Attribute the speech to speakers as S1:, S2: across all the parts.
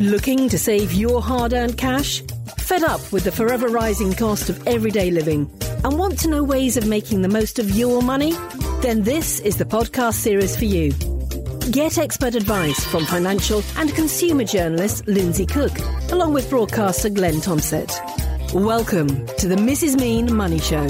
S1: Looking to save your hard earned cash? Fed up with the forever rising cost of everyday living and want to know ways of making the most of your money? Then this is the podcast series for you. Get expert advice from financial and consumer journalist Lindsay Cook, along with broadcaster Glenn Tomsett. Welcome to the Mrs. Mean Money Show.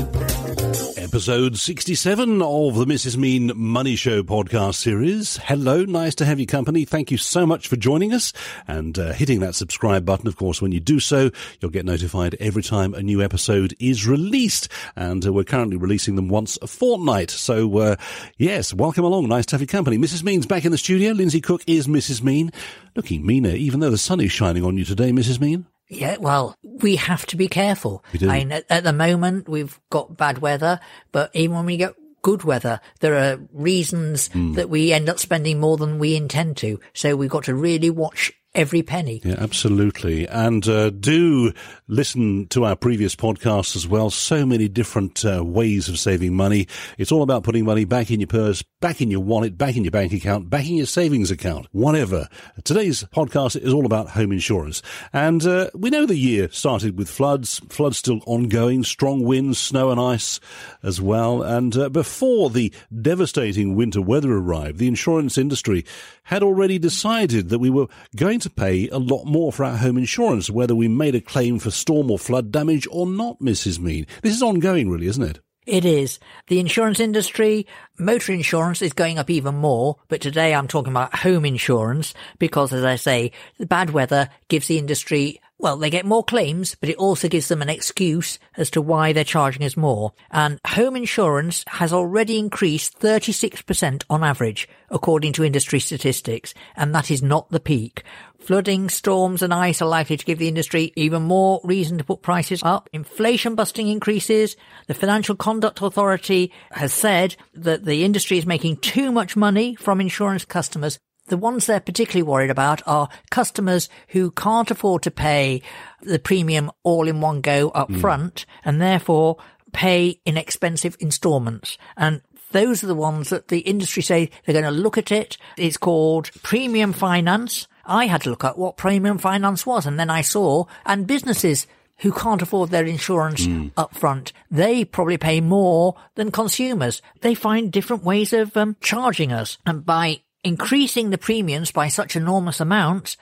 S2: Episode 67 of the Mrs. Mean Money Show podcast series. Hello, nice to have you company. Thank you so much for joining us and uh, hitting that subscribe button. Of course, when you do so, you'll get notified every time a new episode is released. And uh, we're currently releasing them once a fortnight. So, uh, yes, welcome along. Nice to have you company. Mrs. Mean's back in the studio. Lindsay Cook is Mrs. Mean. Looking meaner, even though the sun is shining on you today, Mrs. Mean.
S3: Yeah, well, we have to be careful.
S2: We do.
S3: I mean, at, at the moment, we've got bad weather, but even when we get good weather, there are reasons
S2: Hmm.
S3: that we end up spending more than we intend to. So we've got to really watch every penny.
S2: Yeah, absolutely. And uh, do listen to our previous podcasts as well. So many different uh, ways of saving money. It's all about putting money back in your purse, back in your wallet, back in your bank account, back in your savings account, whatever. Today's podcast is all about home insurance. And uh, we know the year started with floods, floods still ongoing, strong winds, snow and ice as well. And uh, before the devastating winter weather arrived, the insurance industry had already decided that we were going to pay a lot more for our home insurance, whether we made a claim for storm or flood damage or not, Mrs. Mean. This is ongoing, really, isn't it?
S3: It is. The insurance industry, motor insurance is going up even more, but today I'm talking about home insurance because, as I say, the bad weather gives the industry, well, they get more claims, but it also gives them an excuse as to why they're charging us more. And home insurance has already increased 36% on average, according to industry statistics, and that is not the peak. Flooding, storms and ice are likely to give the industry even more reason to put prices up. Inflation busting increases. The Financial Conduct Authority has said that the industry is making too much money from insurance customers. The ones they're particularly worried about are customers who can't afford to pay the premium all in one go up front and therefore pay in expensive installments. And those are the ones that the industry say they're going to look at it. It's called premium finance. I had to look at what premium finance was and then I saw, and businesses who can't afford their insurance up front, they probably pay more than consumers. They find different ways of um, charging us. And by increasing the premiums by such enormous amounts,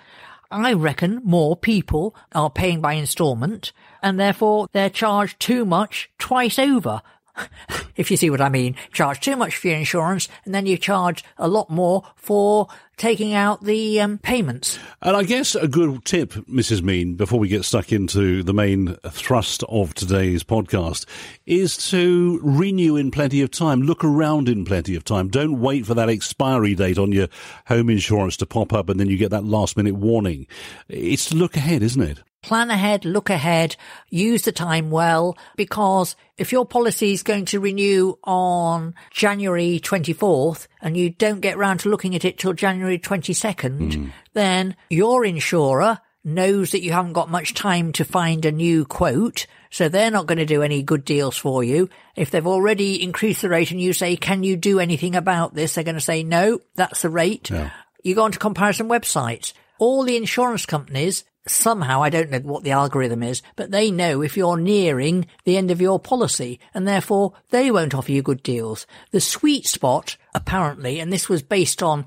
S3: I reckon more people are paying by installment and therefore they're charged too much twice over. if you see what I mean, charge too much for your insurance and then you charge a lot more for taking out the um, payments.
S2: And I guess a good tip, Mrs. Mean, before we get stuck into the main thrust of today's podcast, is to renew in plenty of time. Look around in plenty of time. Don't wait for that expiry date on your home insurance to pop up and then you get that last minute warning. It's look ahead, isn't it?
S3: Plan ahead, look ahead, use the time well, because if your policy is going to renew on January 24th and you don't get round to looking at it till January 22nd, hmm. then your insurer knows that you haven't got much time to find a new quote. So they're not going to do any good deals for you. If they've already increased the rate and you say, can you do anything about this? They're going to say, no, that's the rate. You go onto comparison websites. All the insurance companies somehow, I don't know what the algorithm is, but they know if you're nearing the end of your policy and therefore they won't offer you good deals. The sweet spot, apparently, and this was based on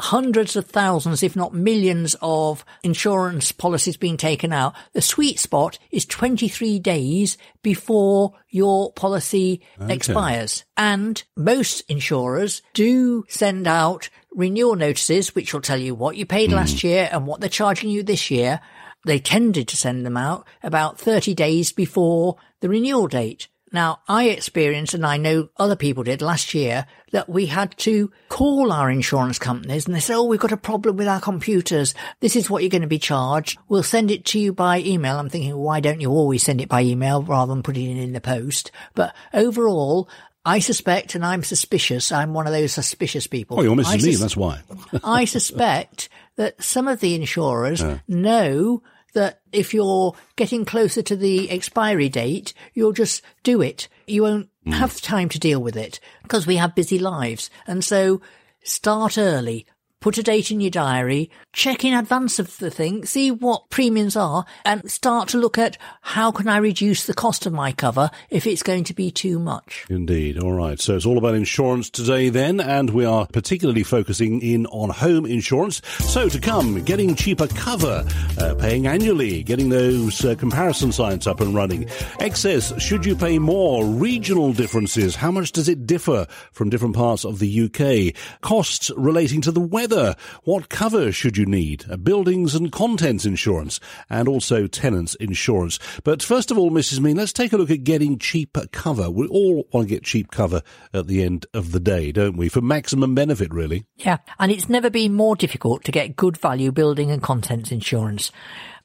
S3: hundreds of thousands, if not millions of insurance policies being taken out. The sweet spot is 23 days before your policy expires. And most insurers do send out renewal notices, which will tell you what you paid last hmm. year and what they're charging you this year. They tended to send them out about 30 days before the renewal date. Now, I experienced, and I know other people did last year, that we had to call our insurance companies and they said, oh, we've got a problem with our computers. This is what you're going to be charged. We'll send it to you by email. I'm thinking, why don't you always send it by email rather than putting it in the post? But overall, I suspect, and I'm suspicious, I'm one of those suspicious people.
S2: Oh, you're
S3: I
S2: Mrs. Lee,
S3: sus-
S2: that's why.
S3: I suspect that some of the insurers know that if you're getting closer to the expiry date, you'll just do it. You won't mm. have time to deal with it because we have busy lives. And so start early. Put a date in your diary, check in advance of the thing, see what premiums are, and start to look at how can I reduce the cost of my cover if it's going to be too much.
S2: Indeed. All right. So it's all about insurance today then, and we are particularly focusing in on home insurance. So to come, getting cheaper cover, uh, paying annually, getting those uh, comparison sites up and running. Excess, should you pay more? Regional differences, how much does it differ from different parts of the UK? Costs relating to the weather, what cover should you need? Uh, buildings and contents insurance, and also tenants insurance. But first of all, Mrs. Mean, let's take a look at getting cheaper cover. We all want to get cheap cover at the end of the day, don't we? For maximum benefit, really.
S3: Yeah, and it's never been more difficult to get good value building and contents insurance.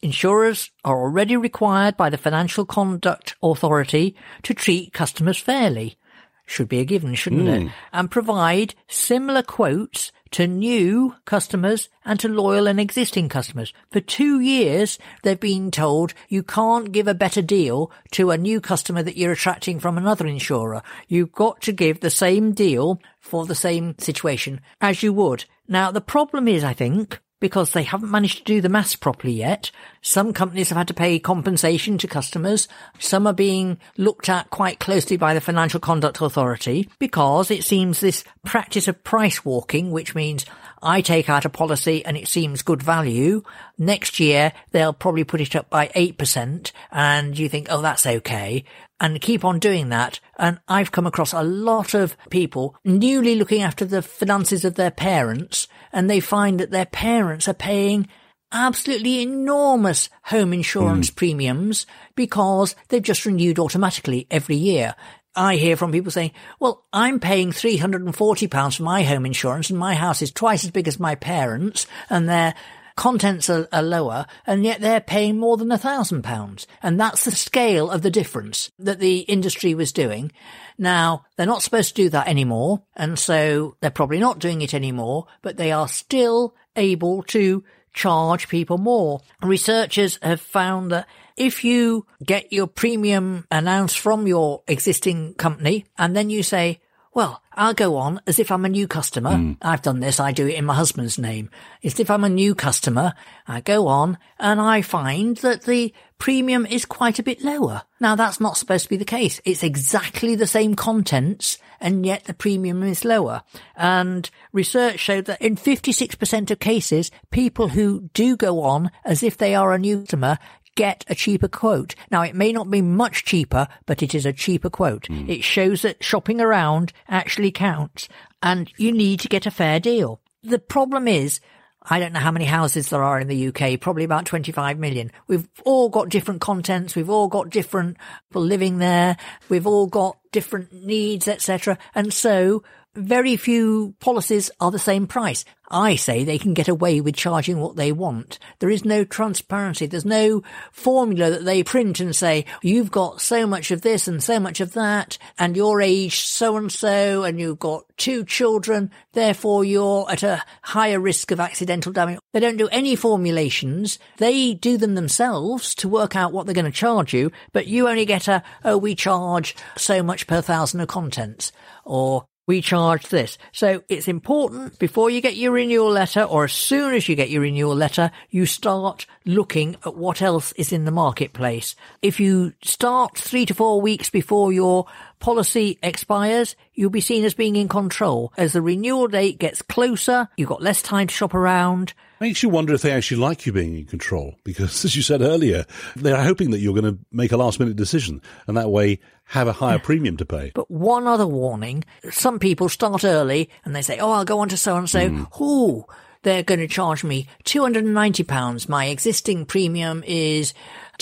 S3: Insurers are already required by the Financial Conduct Authority to treat customers fairly. Should be a given, shouldn't mm. it? And provide similar quotes to new customers and to loyal and existing customers. For two years, they've been told you can't give a better deal to a new customer that you're attracting from another insurer. You've got to give the same deal for the same situation as you would. Now, the problem is, I think, because they haven't managed to do the maths properly yet. Some companies have had to pay compensation to customers. Some are being looked at quite closely by the Financial Conduct Authority because it seems this practice of price walking, which means I take out a policy and it seems good value. Next year, they'll probably put it up by 8% and you think, oh, that's okay and keep on doing that. And I've come across a lot of people newly looking after the finances of their parents and they find that their parents are paying absolutely enormous home insurance mm. premiums because they've just renewed automatically every year. I hear from people saying, well, I'm paying £340 for my home insurance and my house is twice as big as my parents and they're contents are, are lower, and yet they're paying more than a thousand pounds. And that's the scale of the difference that the industry was doing. Now, they're not supposed to do that anymore, and so they're probably not doing it anymore, but they are still able to charge people more. Researchers have found that if you get your premium announced from your existing company and then you say, well, I'll go on as if I'm a new customer. Mm. I've done this. I do it in my husband's name. As if I'm a new customer, I go on and I find that the premium is quite a bit lower. Now that's not supposed to be the case. It's exactly the same contents and yet the premium is lower. And research showed that in 56% of cases, people who do go on as if they are a new customer get a cheaper quote. Now, it may not be much cheaper, but it is a cheaper quote. Mm. It shows that shopping around actually counts and you need to get a fair deal. The problem is, I don't know how many houses there are in the UK, probably about 25 million. We've all got different contents. We've all got different people living there. We've all got different needs, etc. And so very few policies are the same price. I say they can get away with charging what they want. There is no transparency. There's no formula that they print and say, you've got so much of this and so much of that, and your age so and so, and you've got two children, therefore you're at a higher risk of accidental damage. They don't do any formulations. They do them themselves to work out what they're going to charge you, but you only get a, oh, we charge so much per thousand of contents, or we charge this. So it's important before you get your renewal letter or as soon as you get your renewal letter, you start looking at what else is in the marketplace. If you start three to four weeks before your policy expires, you'll be seen as being in control. As the renewal date gets closer, you've got less time to shop around.
S2: Makes you wonder if they actually like you being in control because, as you said earlier, they're hoping that you're going to make a last minute decision and that way have a higher premium to pay.
S3: But one other warning some people start early and they say, Oh, I'll go on to so and so. Mm. Ooh, they're going to charge me £290. My existing premium is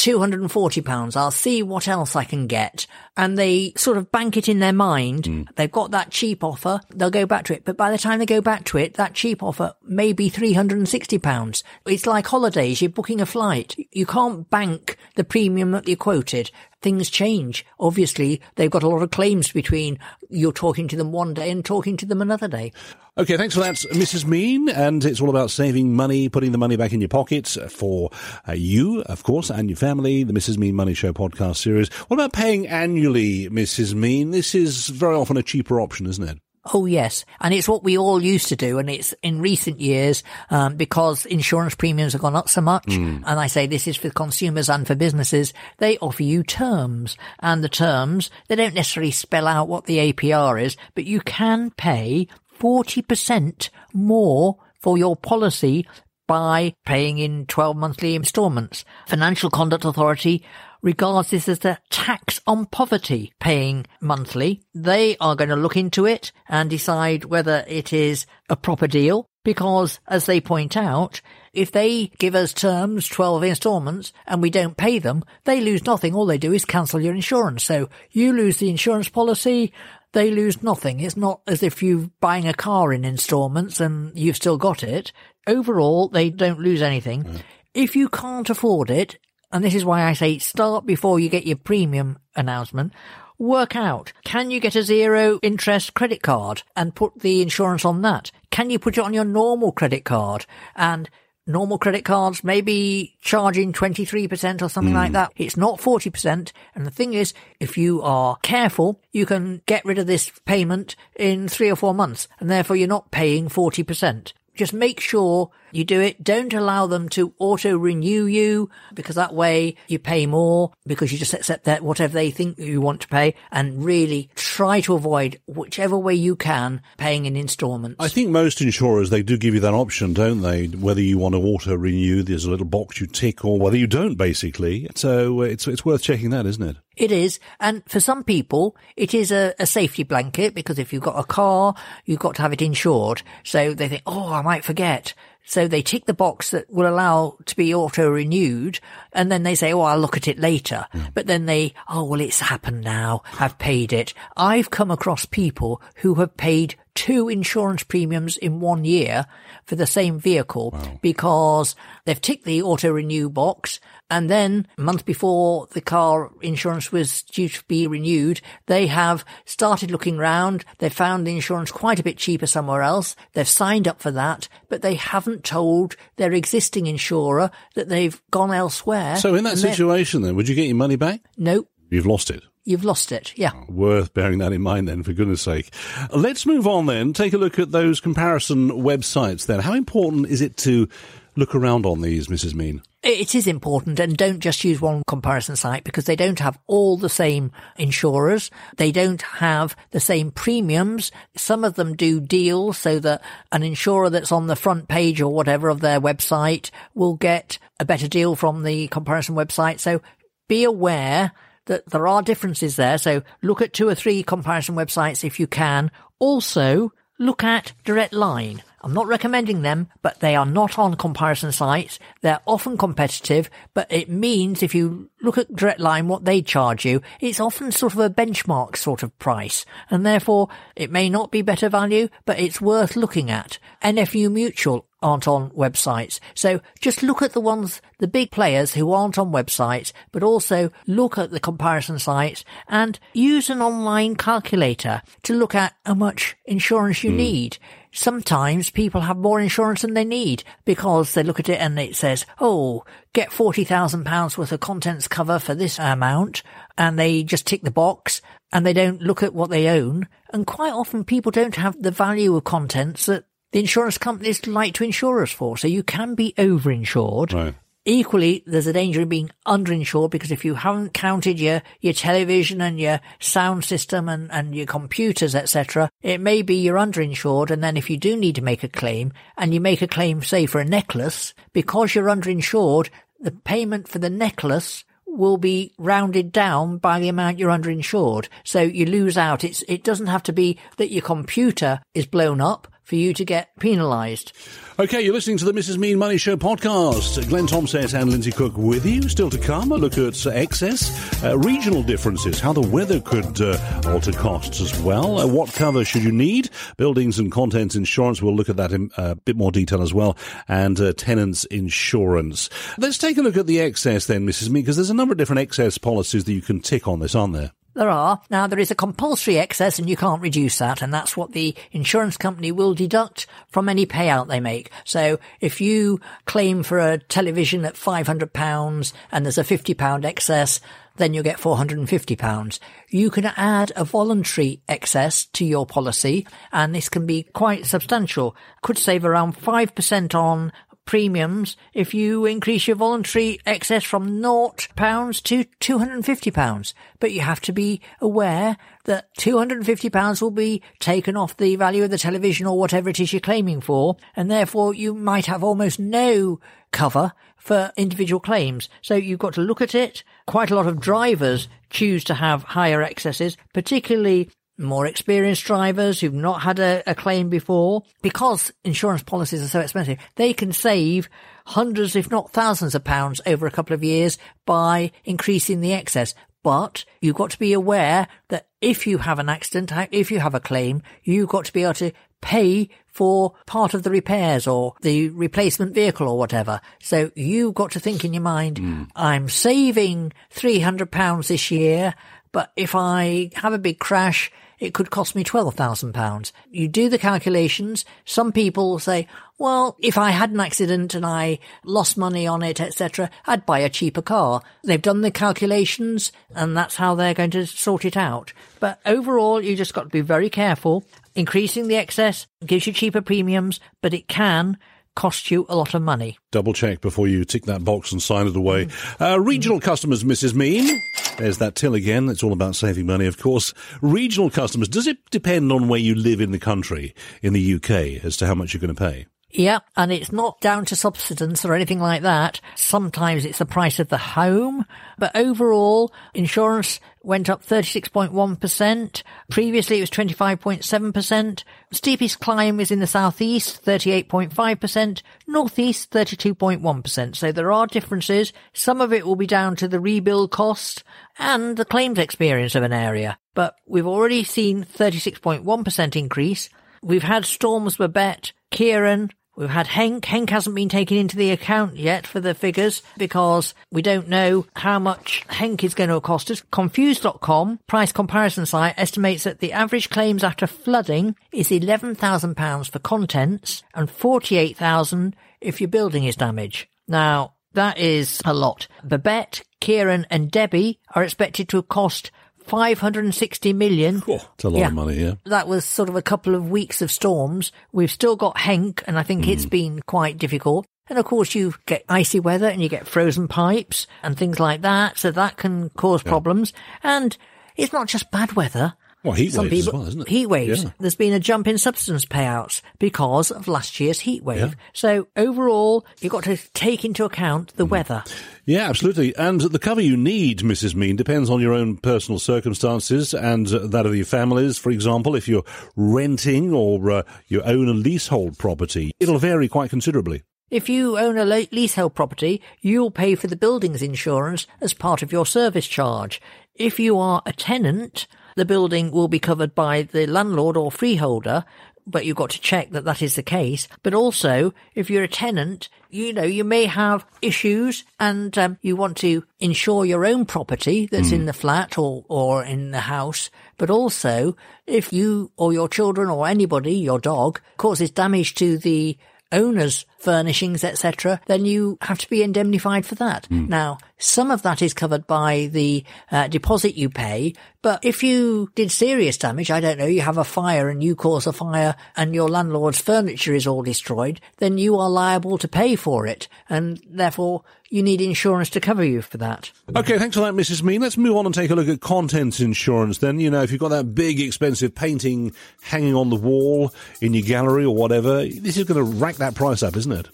S3: £240. I'll see what else I can get. And they sort of bank it in their mind. Mm. They've got that cheap offer. They'll go back to it. But by the time they go back to it, that cheap offer may be £360. It's like holidays. You're booking a flight. You can't bank the premium that you quoted things change. Obviously, they've got a lot of claims between you're talking to them one day and talking to them another day.
S2: Okay, thanks for that, Mrs. Mean. And it's all about saving money, putting the money back in your pocket for uh, you, of course, and your family. The Mrs. Mean Money Show podcast series. What about paying annually, Mrs. Mean? This is very often a cheaper option, isn't it?
S3: Oh yes, and it's what we all used to do, and it's in recent years um, because insurance premiums have gone up so much. And I say this is for consumers and for businesses. They offer you terms, and the terms they don't necessarily spell out what the APR is, but you can pay forty percent more for your policy by paying in 12 monthly installments. Financial Conduct Authority regards this as a tax on poverty paying monthly. They are going to look into it and decide whether it is a proper deal because as they point out, if they give us terms, 12 installments, and we don't pay them, they lose nothing. All they do is cancel your insurance. So you lose the insurance policy, they lose nothing. It's not as if you're buying a car in installments and you've still got it. Overall, they don't lose anything. Mm. If you can't afford it, and this is why I say start before you get your premium announcement, work out, can you get a zero interest credit card and put the insurance on that? Can you put it on your normal credit card? And normal credit cards maybe charging 23% or something like hmm. that. It's not 40%. And the thing is, if you are careful, you can get rid of this payment in three or four months and therefore you're not paying 40%. Just make sure you do it. Don't allow them to auto renew you because that way you pay more because you just accept that whatever they think you want to pay and really try to avoid whichever way you can paying in installments.
S2: I think most insurers, they do give you that option, don't they? Whether you want to auto renew, there's a little box you tick, or whether you don't, basically. So uh, it's, it's worth checking that, isn't it?
S3: It is. And for some people, it is a, a, safety blanket because if you've got a car, you've got to have it insured. So they think, oh, I might forget. So they tick the box that will allow to be auto renewed. And then they say, oh, I'll look at it later. Mm. But then they, oh, well, it's happened now. I've paid it. I've come across people who have paid two insurance premiums in one year for the same vehicle wow. because they've ticked the auto renew box and then a month before the car insurance was due to be renewed, they have started looking round. They've found the insurance quite a bit cheaper somewhere else. They've signed up for that, but they haven't told their existing insurer that they've gone elsewhere.
S2: So in that situation then, would you get your money back?
S3: No.
S2: You've lost it.
S3: You've lost it, yeah.
S2: Oh, worth bearing that in mind then, for goodness sake. Let's move on then. Take a look at those comparison websites then. How important is it to look around on these, Mrs. Mean?
S3: It is important and don't just use one comparison site because they don't have all the same insurers. They don't have the same premiums. Some of them do deals so that an insurer that's on the front page or whatever of their website will get a better deal from the comparison website. So be aware that there are differences there. So look at two or three comparison websites if you can. Also, look at Direct Line. I'm not recommending them, but they are not on comparison sites. They're often competitive, but it means if you look at Direct Line, what they charge you, it's often sort of a benchmark sort of price. And therefore, it may not be better value, but it's worth looking at. NFU Mutual aren't on websites. So just look at the ones, the big players who aren't on websites, but also look at the comparison sites and use an online calculator to look at how much insurance you mm. need sometimes people have more insurance than they need because they look at it and it says, oh, get £40,000 worth of contents cover for this amount. And they just tick the box and they don't look at what they own. And quite often people don't have the value of contents that the insurance companies like to insure us for. So you can be overinsured. Right. Equally, there's a danger in being underinsured because if you haven't counted your, your television and your sound system and, and your computers, etc., it may be you're underinsured. And then if you do need to make a claim and you make a claim, say, for a necklace, because you're underinsured, the payment for the necklace will be rounded down by the amount you're underinsured. So you lose out. It's, it doesn't have to be that your computer is blown up for you to get penalised.
S2: Okay, you're listening to the Mrs. Mean Money Show podcast. Glenn Tomsett and Lindsay Cook with you. Still to come, a look at excess, uh, regional differences, how the weather could uh, alter costs as well. Uh, what cover should you need? Buildings and contents insurance. We'll look at that in a bit more detail as well. And uh, tenants insurance. Let's take a look at the excess then, Mrs. Mean, because there's a number of different excess policies that you can tick on this, aren't there?
S3: There are. Now, there is a compulsory excess and you can't reduce that. And that's what the insurance company will deduct from any payout they make. So if you claim for a television at £500 and there's a £50 excess, then you'll get £450. You can add a voluntary excess to your policy and this can be quite substantial. Could save around 5% on premiums if you increase your voluntary excess from naught pounds to two hundred and fifty pounds. But you have to be aware that two hundred and fifty pounds will be taken off the value of the television or whatever it is you're claiming for, and therefore you might have almost no cover for individual claims. So you've got to look at it. Quite a lot of drivers choose to have higher excesses, particularly more experienced drivers who've not had a, a, claim before, because insurance policies are so expensive, they can save hundreds, if not thousands of pounds over a couple of years by increasing the excess. But you've got to be aware that if you have an accident, if you have a claim, you've got to be able to pay for part of the repairs or the replacement vehicle or whatever. So you've got to think in your mind, mm. I'm saving £300 this year, but if I have a big crash, it could cost me £12,000. You do the calculations. Some people say, well, if I had an accident and I lost money on it, etc., I'd buy a cheaper car. They've done the calculations and that's how they're going to sort it out. But overall, you just got to be very careful. Increasing the excess gives you cheaper premiums, but it can cost you a lot of money.
S2: Double check before you tick that box and sign it away. Mm. Uh, regional customers, Mrs. Mean. There's that till again. It's all about saving money, of course. Regional customers, does it depend on where you live in the country, in the UK, as to how much you're going to pay?
S3: Yeah, and it's not down to subsidence or anything like that. Sometimes it's the price of the home, but overall, insurance went up 36.1%. Previously it was 25.7%. Steepest climb is in the southeast, 38.5%. Northeast, 32.1%. So there are differences. Some of it will be down to the rebuild cost and the claims experience of an area. But we've already seen 36.1% increase. We've had storms Babet, Ciarán, We've had Henk. Henk hasn't been taken into the account yet for the figures because we don't know how much Henk is going to cost us. Confused.com price comparison site estimates that the average claims after flooding is £11,000 for contents and 48,000 if your building is damaged. Now, that is a lot. Babet, Ciarán and Debi are expected to cost 560 million.
S2: Oh, a lot yeah, of money, yeah.
S3: That was sort of a couple of weeks of storms. We've still got Henk, and I think mm. it's been quite difficult. And of course, you get icy weather and you get frozen pipes and things like that. So that can cause yeah. problems. And it's not just bad weather.
S2: Well, heat Some waves people, well, isn't it?
S3: Heat waves. Yeah. There's been a jump in subsidence payouts because of last year's heat wave. Yeah. So overall, you've got to take into account the mm. weather.
S2: Yeah, absolutely. And the cover you need, Mrs. Mean, depends on your own personal circumstances and that of your families. For example, if you're renting or uh, you own a leasehold property, it'll vary quite considerably.
S3: If you own a leasehold property, you'll pay for the building's insurance as part of your service charge. If you are a tenant, the building will be covered by the landlord or freeholder, but you've got to check that that is the case. But also, if you're a tenant, you know, you may have issues and um, you want to insure your own property that's mm. in the flat or, or in the house. But also, if you or your children or anybody, your dog, causes damage to the owner's furnishings, etc., then you have to be indemnified for that. Mm. Now, some of that is covered by the uh, deposit you pay, but if you did serious damage, I don't know, you have a fire and you cause a fire and your landlord's furniture is all destroyed, then you are liable to pay for it, and therefore you need insurance to cover you for that.
S2: Okay, thanks for that, Mrs. Mean. Let's move on and take a look at contents insurance then. You know, if you've got that big expensive painting hanging on the wall in your gallery or whatever, this is going to rack that price up, isn't it?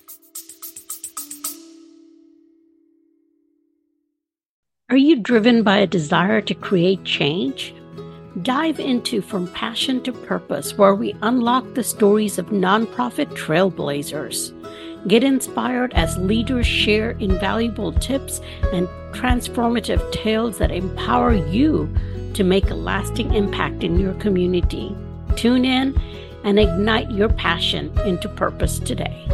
S4: Are you driven by a desire to create change? Dive into From Passion to Purpose, where we unlock the stories of nonprofit trailblazers. Get inspired as leaders share invaluable tips and transformative tales that empower you to make a lasting impact in your community. Tune in and ignite your passion into purpose today.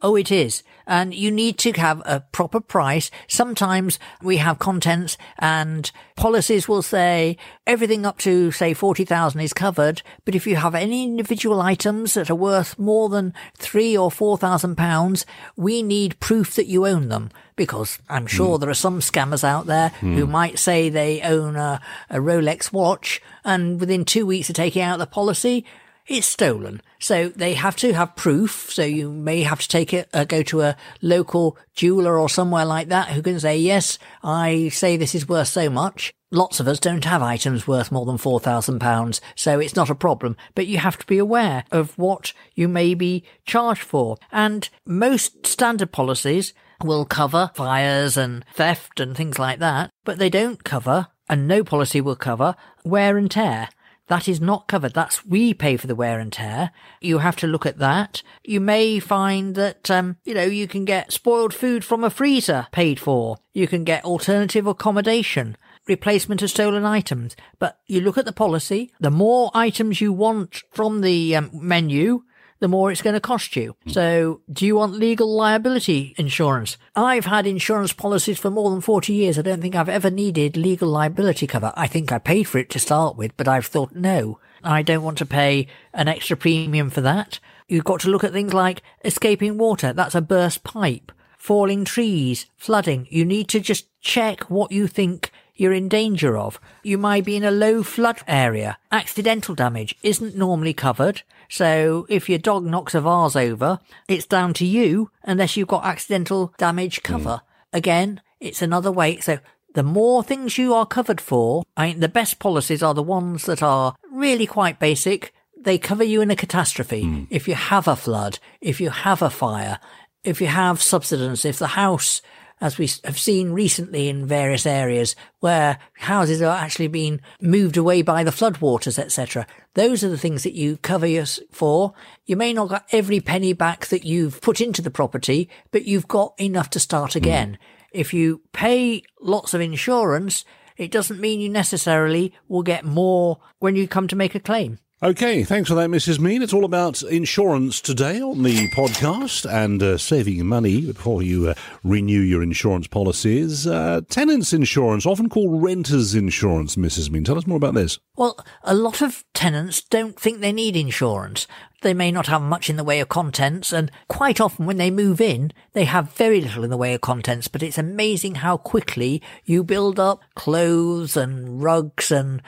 S3: Oh, it is. And you need to have a proper price. Sometimes we have contents and policies will say everything up to say 40,000 is covered. But if you have any individual items that are worth more than three or four thousand pounds, we need proof that you own them because I'm sure mm. there are some scammers out there mm. who might say they own a, a Rolex watch and within two weeks of taking out the policy, it's stolen. So they have to have proof. So you may have to take it, uh, go to a local jeweler or somewhere like that who can say, yes, I say this is worth so much. Lots of us don't have items worth more than £4,000, so it's not a problem, but you have to be aware of what you may be charged for. And most standard policies will cover fires and theft and things like that, but they don't cover, and no policy will cover, wear and tear. That is not covered. That's we pay for the wear and tear. You have to look at that. You may find that, um, you know, you can get spoiled food from a freezer paid for. You can get alternative accommodation replacement of stolen items. But you look at the policy, the more items you want from the um, menu, the more it's going to cost you. Hmm. So do you want legal liability insurance? I've had insurance policies for more than 40 years. I don't think I've ever needed legal liability cover. I think I paid for it to start with, but I've thought, no, I don't want to pay an extra premium for that. You've got to look at things like escaping water. That's a burst pipe, falling trees, flooding. You need to just check what you think you're in danger of. You might be in a low flood area. Accidental damage isn't normally covered. So if your dog knocks a vase over, it's down to you unless you've got accidental damage cover. Mm. Again, it's another way. So the more things you are covered for, I mean, the best policies are the ones that are really quite basic. They cover you in a catastrophe. Mm. If you have a flood, if you have a fire, if you have subsidence, if the house as we have seen recently in various areas where houses are actually being moved away by the floodwaters, etc. Those are the things that you cover for. You may not get every penny back that you've put into the property, but you've got enough to start again. Mm. If you pay lots of insurance, it doesn't mean you necessarily will get more when you come to make a claim.
S2: Okay, thanks for that, Mrs. Mean. It's all about insurance today on the podcast and uh, saving money before you uh, renew your insurance policies. Uh, tenants insurance, often called renters insurance, Mrs. Mean. Tell us more about this.
S3: Well, a lot of tenants don't think they need insurance. They may not have much in the way of contents, and quite often when they move in, they have very little in the way of contents, but it's amazing how quickly you build up clothes and rugs and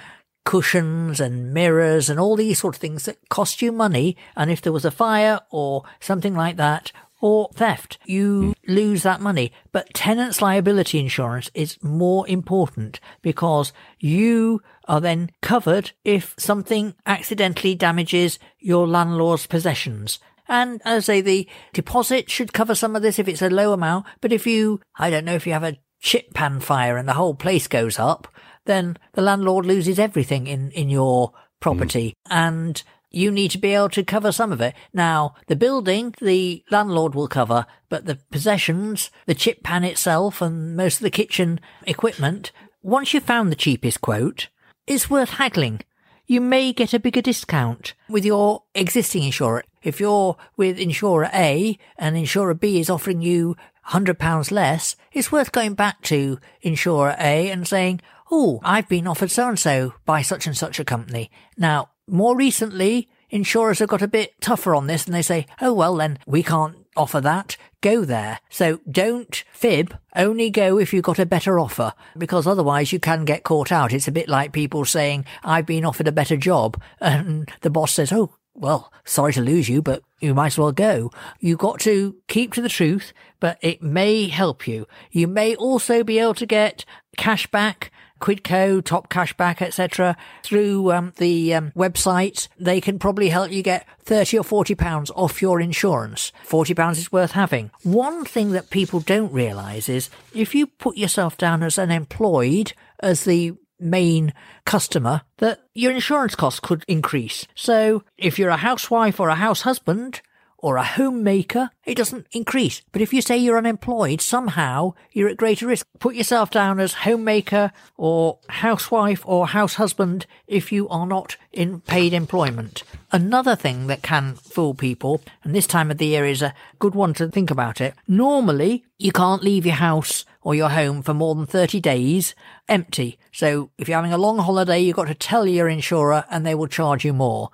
S3: cushions and mirrors and all these sort of things that cost you money. And if there was a fire or something like that, or theft, you lose that money. But tenant's liability insurance is more important because you are then covered if something accidentally damages your landlord's possessions. And as I say, the deposit should cover some of this if it's a low amount. But if you, I don't know, if you have a chip pan fire and the whole place goes up, then the landlord loses everything in, in your property. Mm. And you need to be able to cover some of it. Now, the building, the landlord will cover, but the possessions, the chip pan itself, and most of the kitchen equipment, once you've found the cheapest quote, it's worth haggling. You may get a bigger discount with your existing insurer. If you're with insurer A and insurer B is offering you £100 less, it's worth going back to insurer A and saying, oh, I've been offered so and so by such and such a company. Now, more recently, insurers have got a bit tougher on this and they say, oh, well, then we can't offer that. Go there. So don't fib. Only go if you've got a better offer because otherwise you can get caught out. It's a bit like people saying, I've been offered a better job and the boss says, oh, well, sorry to lose you, but you might as well go. You've got to keep to the truth, but it may help you. You may also be able to get cash back Quidco, Top Cashback, etc. through um, the um, website, they can probably help you get 30 or 40 pounds off your insurance. 40 pounds is worth having. One thing that people don't realize is if you put yourself down as unemployed as the main customer that your insurance costs could increase. So if you're a housewife or a house husband or a homemaker, it doesn't increase. But if you say you're unemployed, somehow you're at greater risk. Put yourself down as homemaker or housewife or house husband if you are not in paid employment. Another thing that can fool people, and this time of the year is a good one to think about it. Normally, you can't leave your house or your home for more than 30 days empty. So if you're having a long holiday, you've got to tell your insurer and they will charge you more.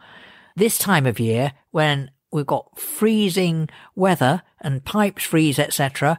S3: This time of year, when we've got freezing weather and pipes freeze, etc.,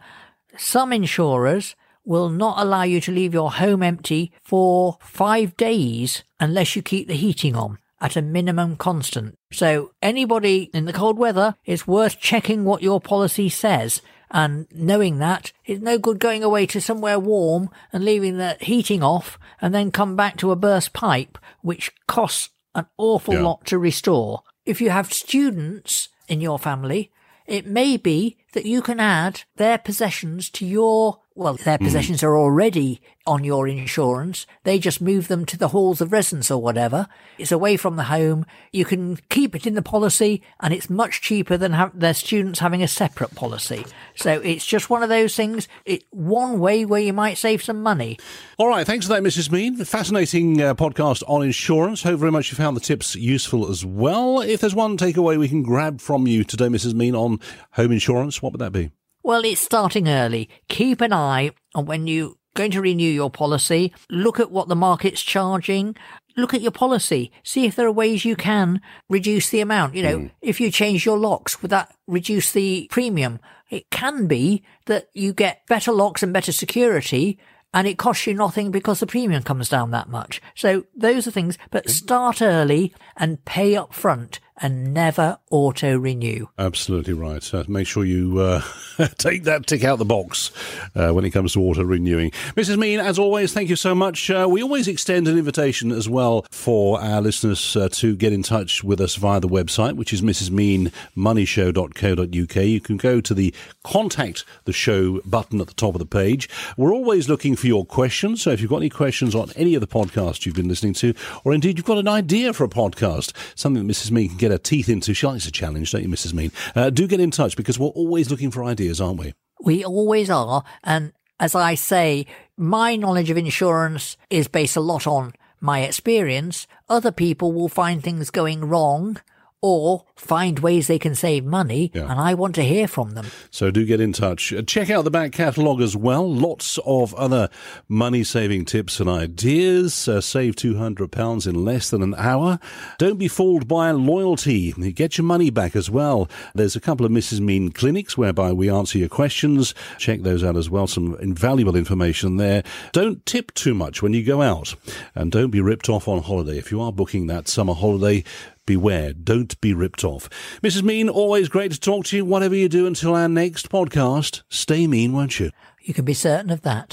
S3: some insurers will not allow you to leave your home empty for five days unless you keep the heating on at a minimum constant. So anybody in the cold weather, it's worth checking what your policy says. And knowing that, it's no good going away to somewhere warm and leaving the heating off and then come back to a burst pipe, which costs an awful
S2: Yeah.
S3: lot to restore. If you have students in your family, it may be that you can add their possessions to your, well, their possessions are already on your insurance. They just move them to the halls of residence or whatever. It's away from the home. You can keep it in the policy and it's much cheaper than have their students having a separate policy. So it's just one of those things. It one way where you might save some money.
S2: All right, thanks for that, Mrs. Mean. Fascinating uh, podcast on insurance. Hope very much you found the tips useful as well. If there's one takeaway we can grab from you today, Mrs. Mean, on home insurance, what would that be?
S3: Well, it's starting early. Keep an eye on when you're going to renew your policy. Look at what the market's charging. Look at your policy. See if there are ways you can reduce the amount. You know, hmm. if you change your locks, would that reduce the premium? It can be that you get better locks and better security and it costs you nothing because the premium comes down that much. So those are things, but start early and pay up front and never auto renew.
S2: Absolutely right. Uh, make sure you uh, take that tick out the box uh, when it comes to auto renewing. Mrs. Mean, as always, thank you so much. Uh, we always extend an invitation as well for our listeners uh, to get in touch with us via the website, which is mrsmeanmoneyshow.co.uk. You can go to the contact the show button at the top of the page. We're always looking for your questions. So if you've got any questions on any of the podcasts you've been listening to, or indeed you've got an idea for a podcast, something that Mrs. Mean can get her teeth into, a challenge, don't you, Mrs. Mean? Uh, do get in touch because we're always looking for ideas, aren't we?
S3: We always are. And as I say, my knowledge of insurance is based a lot on my experience. Other people will find things going wrong or find ways they can save money.
S2: Yeah.
S3: And I want to hear from them.
S2: So do get in touch. Uh, Check out the back catalogue as well. Lots of other money saving tips and ideas. Uh, save £200 in less than an hour. Don't be fooled by loyalty. Get your money back as well. There's a couple of Mrs. Mean clinics whereby we answer your questions. Check those out as well. Some invaluable information there. Don't tip too much when you go out. And don't be ripped off on holiday. If you are booking that summer holiday, beware, don't be ripped off. Mrs. Mean, always great to talk to you. Whatever you do until our next podcast, stay mean, won't you?
S3: You can be certain of that.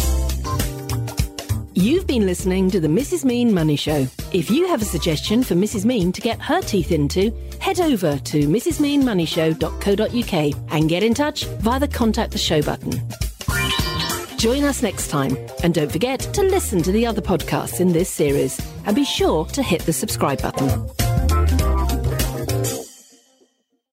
S1: You've been listening to the Mrs. Mean Money Show. If you have a suggestion for Mrs. Mean to get her teeth into, head over to mrsmeanmoneyshow.co.uk and get in touch via the contact the show button. Join us next time and don't forget to listen to the other podcasts in this series and be sure to hit the subscribe button.